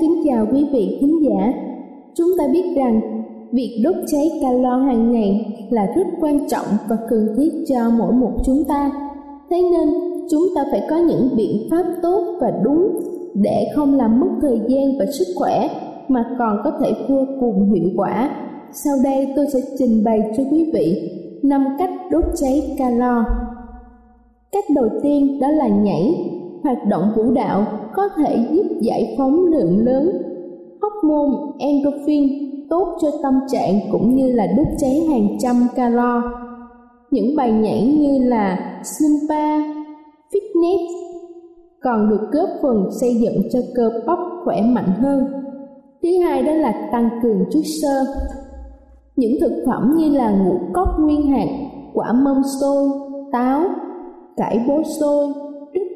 kính chào quý vị khán giả. Chúng ta biết rằng việc đốt cháy calo hàng ngày là rất quan trọng và cần thiết cho mỗi một chúng ta. Thế nên, chúng ta phải có những biện pháp tốt và đúng để không làm mất thời gian và sức khỏe mà còn có thể vô cùng hiệu quả. Sau đây, tôi sẽ trình bày cho quý vị năm cách đốt cháy calo. Cách đầu tiên đó là nhảy. Hoạt động vũ đạo có thể giúp giải phóng lượng lớn hormone endorphin tốt cho tâm trạng cũng như là đốt cháy hàng trăm calo. Những bài nhảy như là Zumba, Fitness còn được góp phần xây dựng cho cơ bắp khỏe mạnh hơn. Thứ hai đó là tăng cường chất xơ. Những thực phẩm như là ngũ cốc nguyên hạt, quả mâm xôi, táo, cải bố xôi,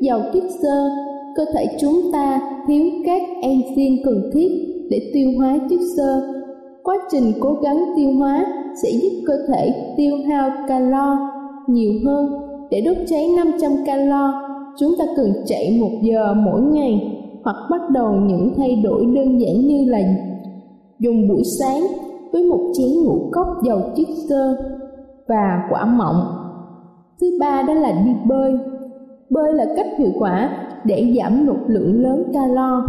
giàu chất xơ, cơ thể chúng ta thiếu các enzyme cần thiết để tiêu hóa chất xơ. Quá trình cố gắng tiêu hóa sẽ giúp cơ thể tiêu hao calo nhiều hơn. Để đốt cháy 500 calo, chúng ta cần chạy một giờ mỗi ngày hoặc bắt đầu những thay đổi đơn giản như là dùng buổi sáng với một chén ngũ cốc dầu chất xơ và quả mọng. Thứ ba đó là đi bơi. Bơi là cách hiệu quả để giảm một lượng lớn calo.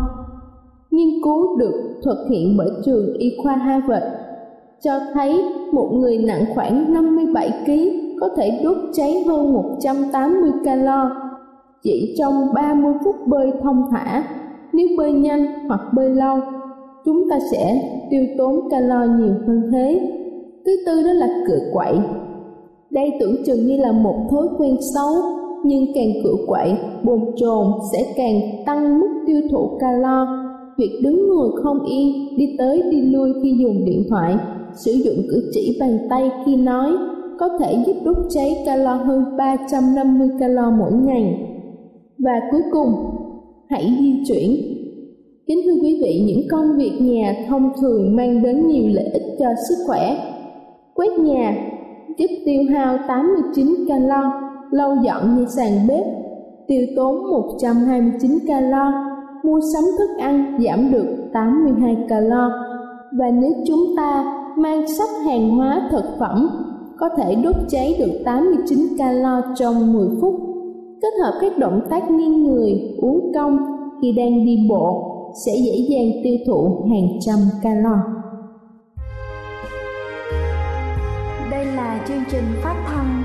Nghiên cứu được thực hiện bởi trường y khoa Harvard cho thấy một người nặng khoảng 57 kg có thể đốt cháy hơn 180 calo chỉ trong 30 phút bơi thông thả. Nếu bơi nhanh hoặc bơi lâu, chúng ta sẽ tiêu tốn calo nhiều hơn thế. Thứ tư đó là cựa quậy. Đây tưởng chừng như là một thói quen xấu, nhưng càng cựa quậy, bồn chồn sẽ càng tăng mức tiêu thụ calo. Việc đứng ngồi không yên, đi tới đi lui khi dùng điện thoại, sử dụng cử chỉ bàn tay khi nói có thể giúp đốt cháy calo hơn 350 calo mỗi ngày. Và cuối cùng, hãy di chuyển. Kính thưa quý vị, những công việc nhà thông thường mang đến nhiều lợi ích cho sức khỏe. Quét nhà giúp tiêu hao 89 calo, lau dọn như sàn bếp tiêu tốn 129 calo, mua sắm thức ăn giảm được 82 calo. Và nếu chúng ta mang sắp hàng hóa thực phẩm có thể đốt cháy được 89 calo trong 10 phút. Kết hợp các động tác nghiêng người, uống cong khi đang đi bộ sẽ dễ dàng tiêu thụ hàng trăm calo. Đây là chương trình phát thanh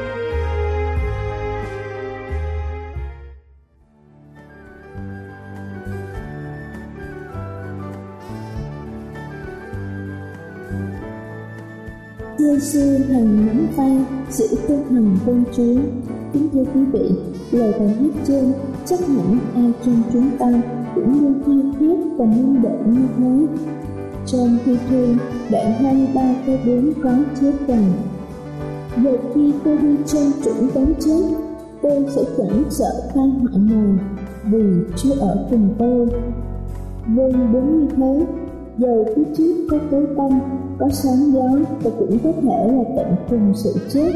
Giêsu thần nắm tay giữ tinh thần công chúa. Kính thưa quý vị, lời bài viết trên chắc hẳn ai trong chúng ta cũng luôn tha thiết và mong đợi như thế. Trong thi thương, đoạn 23 câu 4 có chép rằng Giờ khi tôi đi trên trũng đóng chết, tôi sẽ chẳng sợ tai họa nào vì Chúa ở cùng tôi. Vâng đúng như thế, dầu phía trước có tối tăm, có sáng gió và cũng có thể là tận cùng sự chết.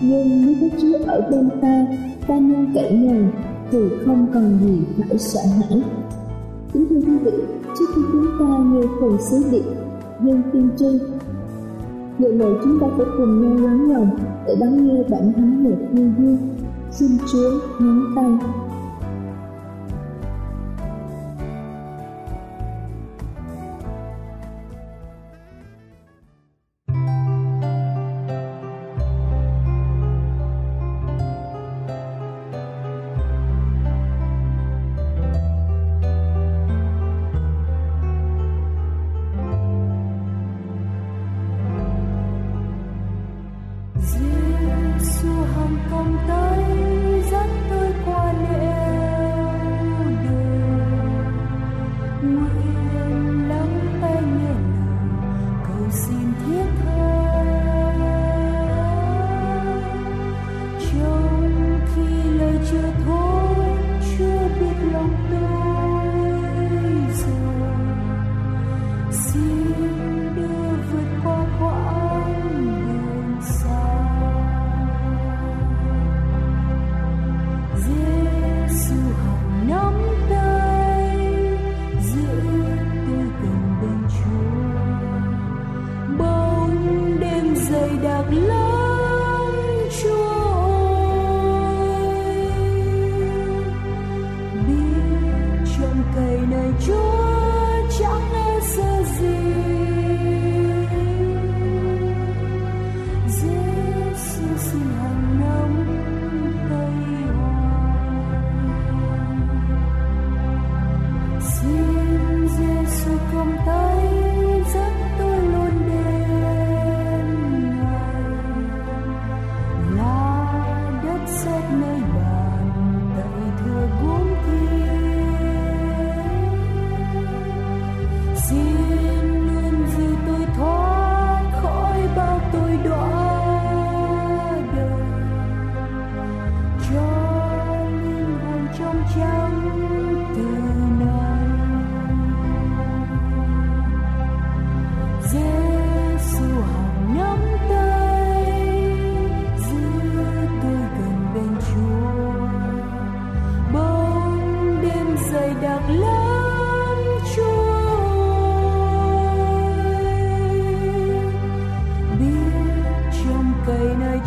Nhưng nếu có Chúa ở bên ta, ta nên cậy nhờ thì không còn gì phải sợ hãi. Kính thưa quý vị, trước khi chúng ta nghe phần sứ điệp dân tiên tri, giờ này chúng ta phải cùng nhau lắng lòng để đón nghe bản thánh nhạc như duyên. Xin Chúa nắm tay. Lòng cầu xin thiết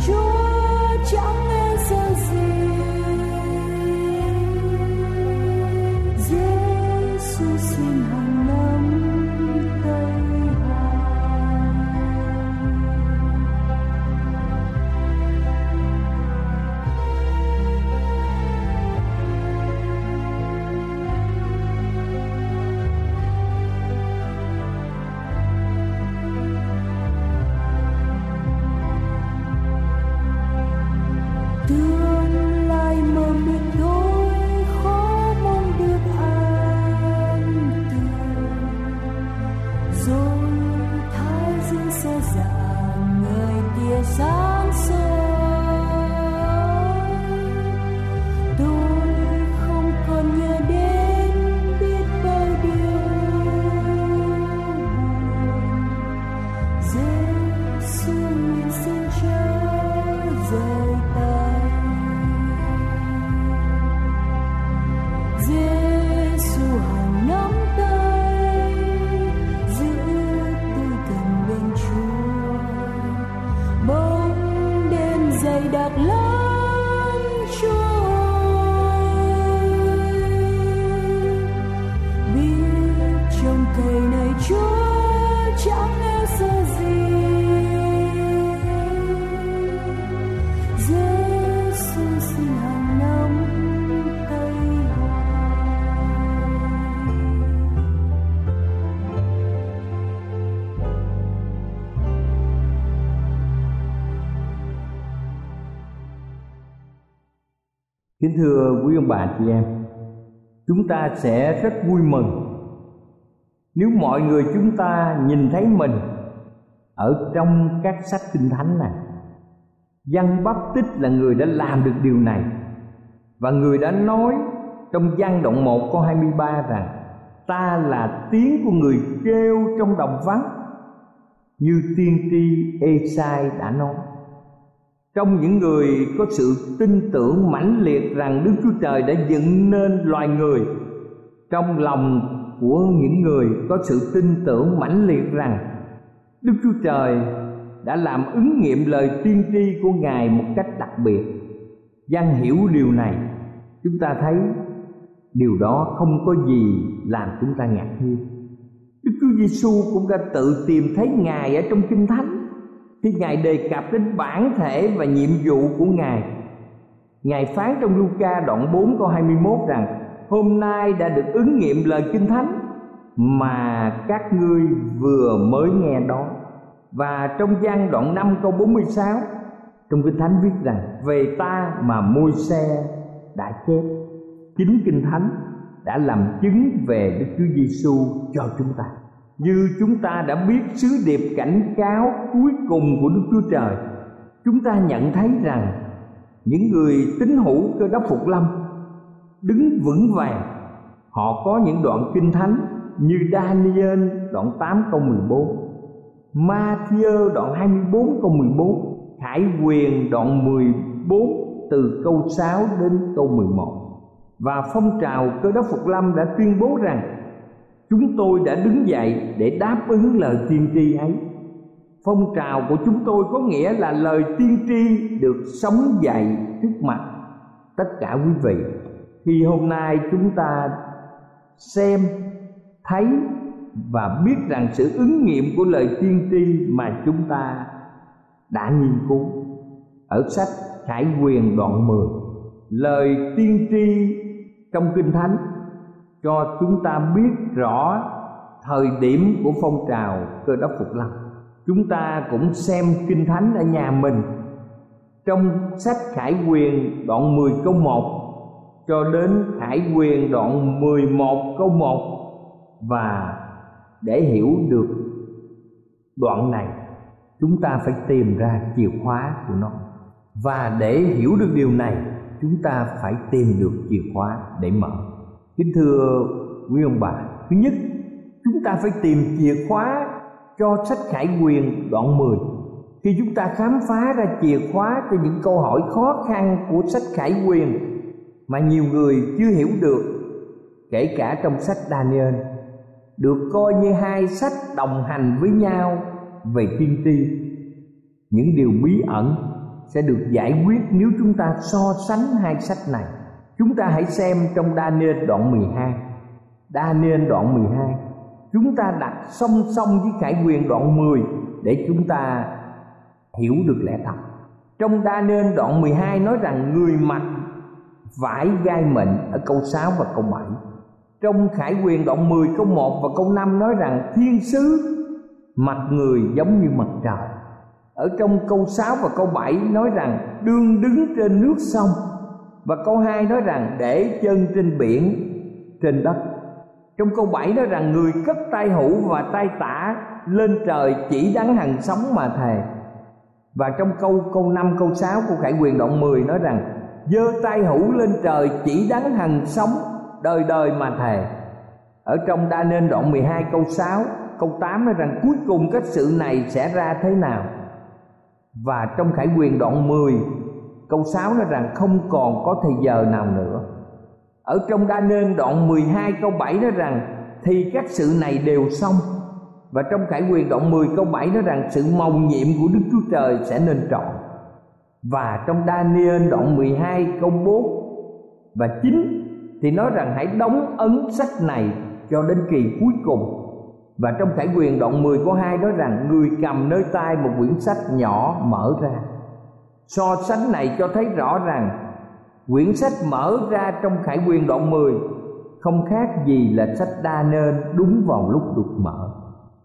you Kính thưa quý ông bà chị em, chúng ta sẽ rất vui mừng nếu mọi người chúng ta nhìn thấy mình ở trong các sách kinh thánh này. Văn Báp Tích là người đã làm được điều này và người đã nói trong văn đoạn 1 câu 23 rằng ta là tiếng của người kêu trong đồng vắng như tiên tri Esai đã nói trong những người có sự tin tưởng mãnh liệt rằng Đức Chúa Trời đã dựng nên loài người trong lòng của những người có sự tin tưởng mãnh liệt rằng Đức Chúa Trời đã làm ứng nghiệm lời tiên tri của Ngài một cách đặc biệt. Dân hiểu điều này, chúng ta thấy điều đó không có gì làm chúng ta ngạc nhiên. Đức Chúa Giêsu cũng đã tự tìm thấy Ngài ở trong Kinh Thánh khi ngài đề cập đến bản thể và nhiệm vụ của ngài ngài phán trong Luca đoạn 4 câu 21 rằng hôm nay đã được ứng nghiệm lời kinh thánh mà các ngươi vừa mới nghe đó. Và trong gian đoạn 5 câu 46 trong kinh thánh viết rằng về ta mà môi xe đã chết, chính kinh thánh đã làm chứng về Đức Chúa Giêsu cho chúng ta như chúng ta đã biết sứ điệp cảnh cáo cuối cùng của Đức Chúa Trời, chúng ta nhận thấy rằng những người tín hữu cơ đốc phục lâm đứng vững vàng, họ có những đoạn kinh thánh như Daniel đoạn 8 câu 14 Matthew đoạn 24 câu 14 Khải quyền đoạn 14 từ câu 6 đến câu 11 Và phong trào cơ đốc Phục Lâm đã tuyên bố rằng chúng tôi đã đứng dậy để đáp ứng lời tiên tri ấy. Phong trào của chúng tôi có nghĩa là lời tiên tri được sống dậy trước mặt tất cả quý vị. Khi hôm nay chúng ta xem, thấy và biết rằng sự ứng nghiệm của lời tiên tri mà chúng ta đã nghiên cứu. Ở sách Khải Quyền đoạn 10 lời tiên tri trong kinh thánh cho chúng ta biết rõ thời điểm của phong trào cơ đốc phục lâm. Chúng ta cũng xem kinh thánh ở nhà mình. Trong sách Khải Quyền đoạn 10 câu 1 cho đến Khải Quyền đoạn 11 câu 1 và để hiểu được đoạn này, chúng ta phải tìm ra chìa khóa của nó. Và để hiểu được điều này, chúng ta phải tìm được chìa khóa để mở kính thưa quý ông bà, thứ nhất, chúng ta phải tìm chìa khóa cho sách khải quyền đoạn 10 khi chúng ta khám phá ra chìa khóa cho những câu hỏi khó khăn của sách khải quyền mà nhiều người chưa hiểu được, kể cả trong sách Daniel, được coi như hai sách đồng hành với nhau về tiên tri, những điều bí ẩn sẽ được giải quyết nếu chúng ta so sánh hai sách này. Chúng ta hãy xem trong Daniel đoạn 12 Daniel đoạn 12 Chúng ta đặt song song với Khải Quyền đoạn 10 Để chúng ta hiểu được lẽ thật. Trong Daniel đoạn 12 nói rằng Người mặc vải gai mệnh ở câu 6 và câu 7 Trong Khải Quyền đoạn 10 câu 1 và câu 5 nói rằng Thiên sứ mặt người giống như mặt trời. Ở trong câu 6 và câu 7 nói rằng Đương đứng trên nước sông và câu 2 nói rằng để chân trên biển, trên đất. Trong câu 7 nói rằng người cất tay hữu và tay tả, lên trời chỉ đắng hàng sống mà thề. Và trong câu câu 5 câu 6 của Khải Quyền đoạn 10 nói rằng, Dơ tay hữu lên trời chỉ đắng hằng sống, đời đời mà thề. Ở trong đa nên đoạn 12 câu 6 câu 8 nói rằng cuối cùng các sự này sẽ ra thế nào? Và trong Khải Quyền đoạn 10 Câu 6 nói rằng không còn có thời giờ nào nữa. Ở trong đa nên đoạn 12 câu 7 nói rằng, Thì các sự này đều xong. Và trong khải quyền đoạn 10 câu 7 nói rằng, Sự mầu nhiệm của Đức Chúa Trời sẽ nên trọn. Và trong đa nên đoạn 12 câu 4 và 9 thì nói rằng, hãy đóng ấn sách này cho đến kỳ cuối cùng. Và trong khải quyền đoạn 10 có hai nói rằng, người cầm nơi tay một quyển sách nhỏ mở ra so sánh này cho thấy rõ rằng quyển sách mở ra trong khải quyền đoạn 10 không khác gì là sách đa nên đúng vào lúc được mở,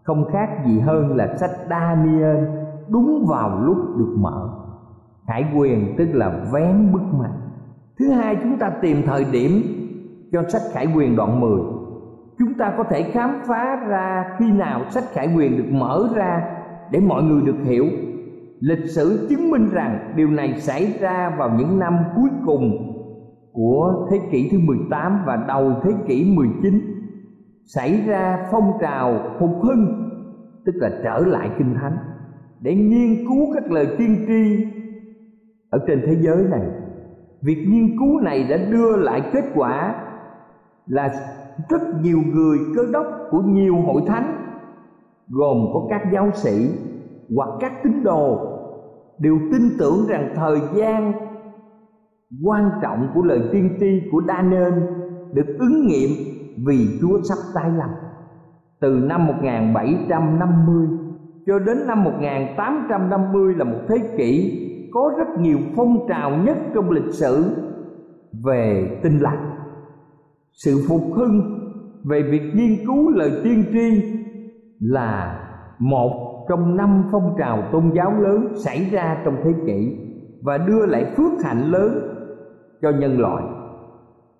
không khác gì hơn là sách Daniel đúng vào lúc được mở. Khải quyền tức là vén bức màn. Thứ hai, chúng ta tìm thời điểm cho sách khải quyền đoạn 10 chúng ta có thể khám phá ra khi nào sách khải quyền được mở ra để mọi người được hiểu lịch sử chứng minh rằng điều này xảy ra vào những năm cuối cùng của thế kỷ thứ 18 và đầu thế kỷ 19 xảy ra phong trào phục hưng, tức là trở lại kinh thánh, để nghiên cứu các lời tiên tri ở trên thế giới này. Việc nghiên cứu này đã đưa lại kết quả là rất nhiều người cơ đốc của nhiều hội thánh, gồm có các giáo sĩ hoặc các tín đồ đều tin tưởng rằng thời gian quan trọng của lời tiên tri của Daniel được ứng nghiệm vì Chúa sắp tái lâm. Từ năm 1750 cho đến năm 1850 là một thế kỷ có rất nhiều phong trào nhất trong lịch sử về tinh lành sự phục hưng về việc nghiên cứu lời tiên tri là một trong năm phong trào tôn giáo lớn xảy ra trong thế kỷ và đưa lại phước hạnh lớn cho nhân loại,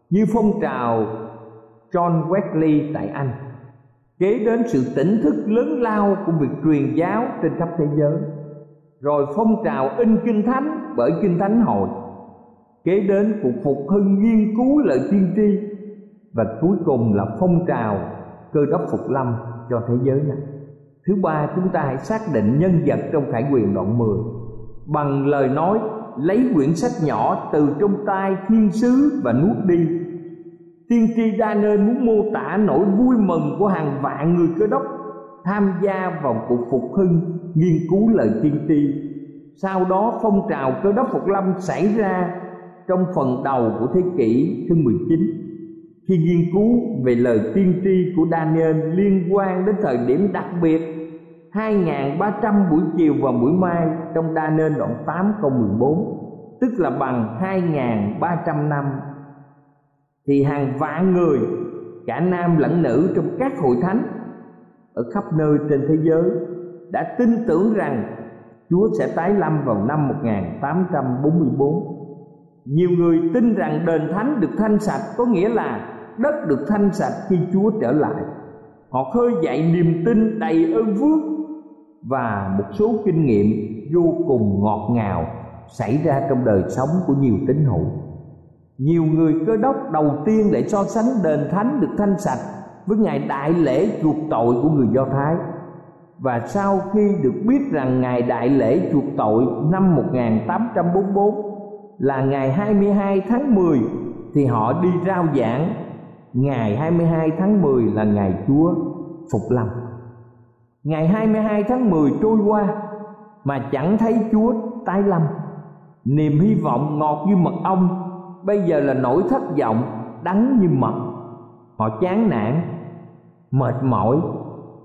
như phong trào John Wesley tại Anh, kế đến sự tỉnh thức lớn lao của việc truyền giáo trên khắp thế giới, rồi phong trào in kinh thánh bởi kinh thánh hội, kế đến cuộc phục hưng nghiên cứu lời tiên tri, và cuối cùng là phong trào cơ đốc phục lâm cho thế giới này thứ ba, chúng ta hãy xác định nhân vật trong khải quyền đoạn 10 bằng lời nói, lấy quyển sách nhỏ từ trong tay thiên sứ và nuốt đi. Tiên tri đa nơi muốn mô tả nỗi vui mừng của hàng vạn người cơ đốc tham gia vào cuộc phục hưng, nghiên cứu lời tiên tri. Sau đó, phong trào cơ đốc phục lâm xảy ra trong phần đầu của thế kỷ thứ 19 khi nghiên cứu về lời tiên tri của Daniel liên quan đến thời điểm đặc biệt 2.300 buổi chiều và buổi mai trong đa nên đoạn 8 câu 14 tức là bằng 2.300 năm thì hàng vạn người, cả nam lẫn nữ trong các hội thánh ở khắp nơi trên thế giới đã tin tưởng rằng Chúa sẽ tái lâm vào năm 1844 nhiều người tin rằng đền thánh được thanh sạch có nghĩa là đất được thanh sạch khi Chúa trở lại. Họ khơi dậy niềm tin đầy ơn phước và một số kinh nghiệm vô cùng ngọt ngào xảy ra trong đời sống của nhiều tín hữu. Nhiều người cơ đốc đầu tiên để so sánh đền thánh được thanh sạch với ngày đại lễ chuộc tội của người Do Thái và sau khi được biết rằng ngày đại lễ chuộc tội năm 1844 là ngày 22 tháng 10 thì họ đi rao giảng ngày 22 tháng 10 là ngày Chúa phục lâm. Ngày 22 tháng 10 trôi qua mà chẳng thấy Chúa tái lâm. Niềm hy vọng ngọt như mật ong bây giờ là nỗi thất vọng đắng như mật. Họ chán nản, mệt mỏi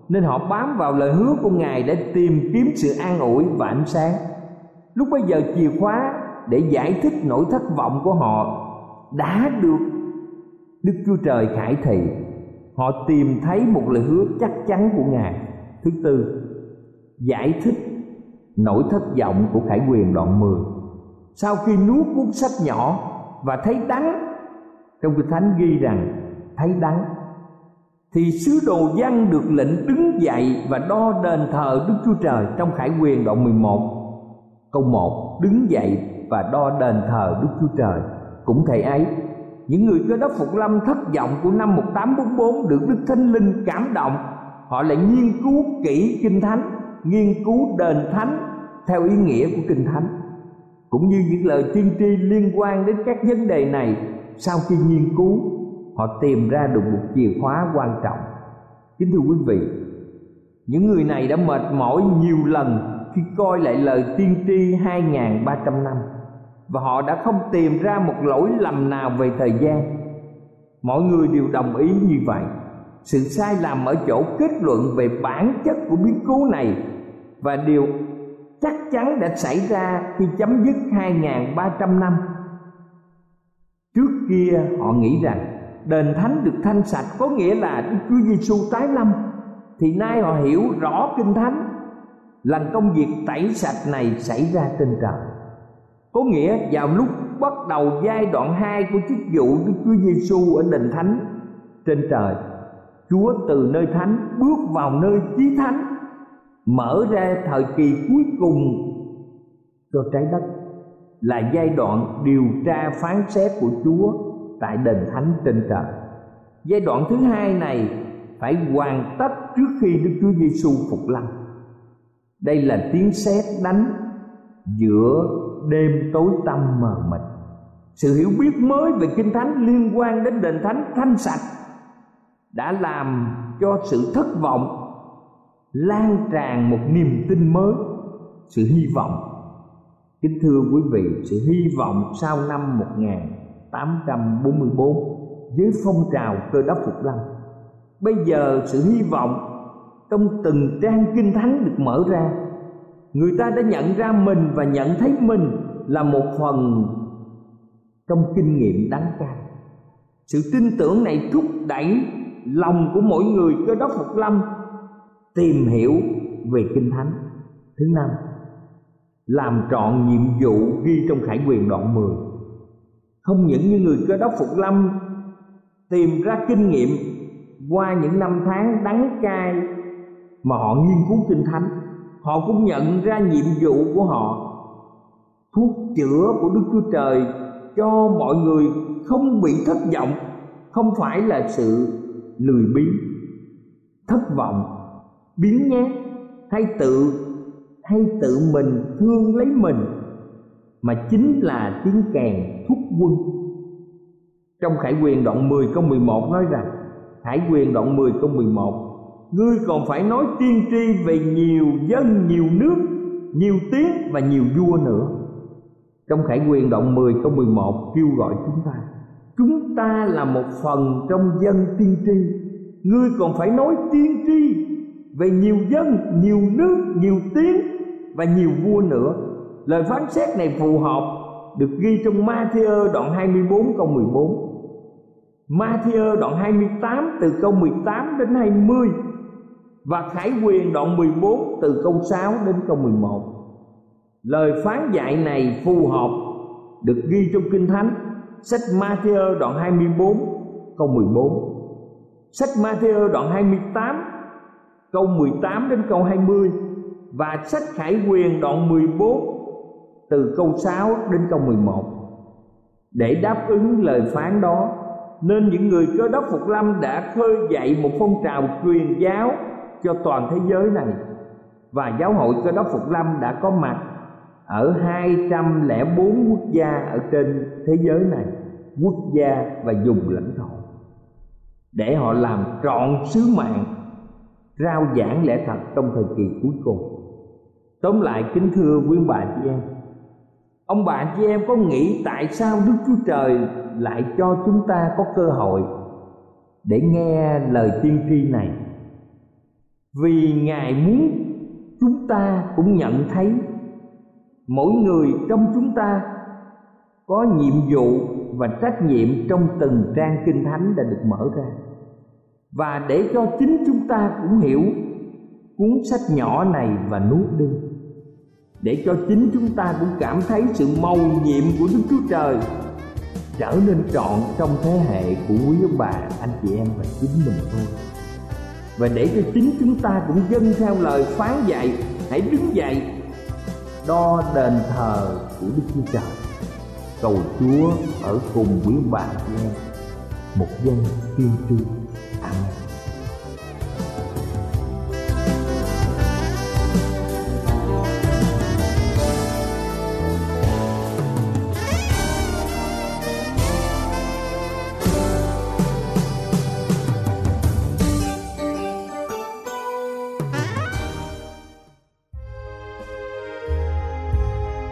nên họ bám vào lời hứa của Ngài để tìm kiếm sự an ủi và ánh sáng. Lúc bây giờ chìa khóa để giải thích nỗi thất vọng của họ đã được Đức Chúa Trời khải thị Họ tìm thấy một lời hứa chắc chắn của Ngài Thứ tư, Giải thích nỗi thất vọng của Khải Quyền đoạn 10 Sau khi nuốt cuốn sách nhỏ và thấy đắng, Trong Kinh Thánh ghi rằng thấy đắng, Thì sứ đồ văn được lệnh đứng dậy và đo đền thờ Đức Chúa Trời Trong Khải Quyền đoạn 11 Câu 1 Đứng dậy và đo đền thờ Đức Chúa Trời. Cũng thầy ấy, những người cơ đốc phục lâm thất vọng của năm 1844 được Đức Thánh Linh cảm động họ lại nghiên cứu kỹ kinh thánh, nghiên cứu đền thánh theo ý nghĩa của kinh thánh. Cũng như những lời tiên tri liên quan đến các vấn đề này, sau khi nghiên cứu, họ tìm ra được một chìa khóa quan trọng. Kính thưa quý vị, những người này đã mệt mỏi nhiều lần khi coi lại lời tiên tri 2.300 năm, và họ đã không tìm ra một lỗi lầm nào về thời gian. Mọi người đều đồng ý như vậy sự sai lầm ở chỗ kết luận về bản chất của biến cố này. Và điều chắc chắn đã xảy ra khi chấm dứt 2.300 năm. Trước kia, họ nghĩ rằng đền thánh được thanh sạch có nghĩa là Đức Chúa Giêsu tái lâm. Thì nay họ hiểu rõ kinh thánh. Lần công việc tẩy sạch này xảy ra trên trời. Có nghĩa vào lúc bắt đầu giai đoạn 2 của chức vụ Đức Chúa Giêsu ở đền thánh trên trời Chúa từ nơi thánh bước vào nơi chí thánh, mở ra thời kỳ cuối cùng cho trái đất, là giai đoạn điều tra phán xét của Chúa tại đền thánh trên trời. Giai đoạn thứ hai này phải hoàn tất trước khi Đức Chúa Giêsu phục lâm. Đây là tiếng sét đánh giữa đêm tối tăm mờ mịt. Sự hiểu biết mới về Kinh Thánh liên quan đến đền thánh thanh sạch đã làm cho sự thất vọng lan tràn một niềm tin mới, sự hy vọng. Kính thưa quý vị, sự hy vọng sau năm 1844 với phong trào cơ đốc phục lâm. Bây giờ sự hy vọng trong từng trang kinh thánh được mở ra người ta đã nhận ra mình và nhận thấy mình là một phần trong kinh nghiệm đáng cao sự tin tưởng này thúc đẩy lòng của mỗi người cơ đốc phục lâm tìm hiểu về kinh thánh. Thứ năm, làm trọn nhiệm vụ ghi trong khải quyền đoạn 10 không những như người cơ đốc phục lâm tìm ra kinh nghiệm qua những năm tháng đắng cay mà họ nghiên cứu kinh thánh, họ cũng nhận ra nhiệm vụ của họ. Thuốc chữa của đức chúa trời cho mọi người không bị thất vọng, không phải là sự lười biếng thất vọng biến nhát hay tự hay tự mình thương lấy mình mà chính là tiếng kèn thúc quân. Trong Khải quyền đoạn 10 câu 11 nói rằng Khải quyền đoạn 10 câu 11 Ngươi còn phải nói tiên tri về nhiều dân, nhiều nước, nhiều tiếng và nhiều vua nữa. Trong Khải quyền đoạn 10 câu 11 kêu gọi chúng ta Chúng ta là một phần trong dân tiên tri Ngươi còn phải nói tiên tri về nhiều dân, nhiều nước, nhiều tiếng và nhiều vua nữa. Lời phán xét này phù hợp được ghi trong Matthew đoạn 24 câu 14. Matthew đoạn 28 từ câu 18 đến 20 và Khải Quyền đoạn 14 từ câu 6 đến câu 11. Lời phán dạy này phù hợp được ghi trong Kinh Thánh sách Matthew đoạn 24 câu 14. Sách Matthew đoạn 28 câu 18 đến câu 20 và sách Khải Quyền đoạn 14 từ câu 6 đến câu 11 để đáp ứng lời phán đó, nên những người cơ đốc phục lâm đã khơi dậy một phong trào truyền giáo cho toàn thế giới này. Và giáo hội cơ đốc phục lâm đã có mặt ở 204 quốc gia ở trên thế giới này, quốc gia và vùng lãnh thổ. Để họ làm trọn sứ mạng, rao giảng lẽ thật trong thời kỳ cuối cùng. Tóm lại kính thưa quý bà chị em, ông bà chị em có nghĩ tại sao đức chúa trời lại cho chúng ta có cơ hội để nghe lời tiên tri này? Vì ngài muốn chúng ta cũng nhận thấy mỗi người trong chúng ta có nhiệm vụ và trách nhiệm trong từng trang kinh thánh đã được mở ra và để cho chính chúng ta cũng hiểu cuốn sách nhỏ này và nuốt đi để cho chính chúng ta cũng cảm thấy sự mầu nhiệm của Đức Chúa Trời trở nên trọn trong thế hệ của quý ông bà, anh chị em và chính mình thôi. Và để cho chính chúng ta cũng dâng theo lời phán dạy, hãy đứng dậy đo đền thờ của Đức Chúa Trời. Cầu Chúa ở cùng quý bạn bà chị em, một dân tiên tri Amen.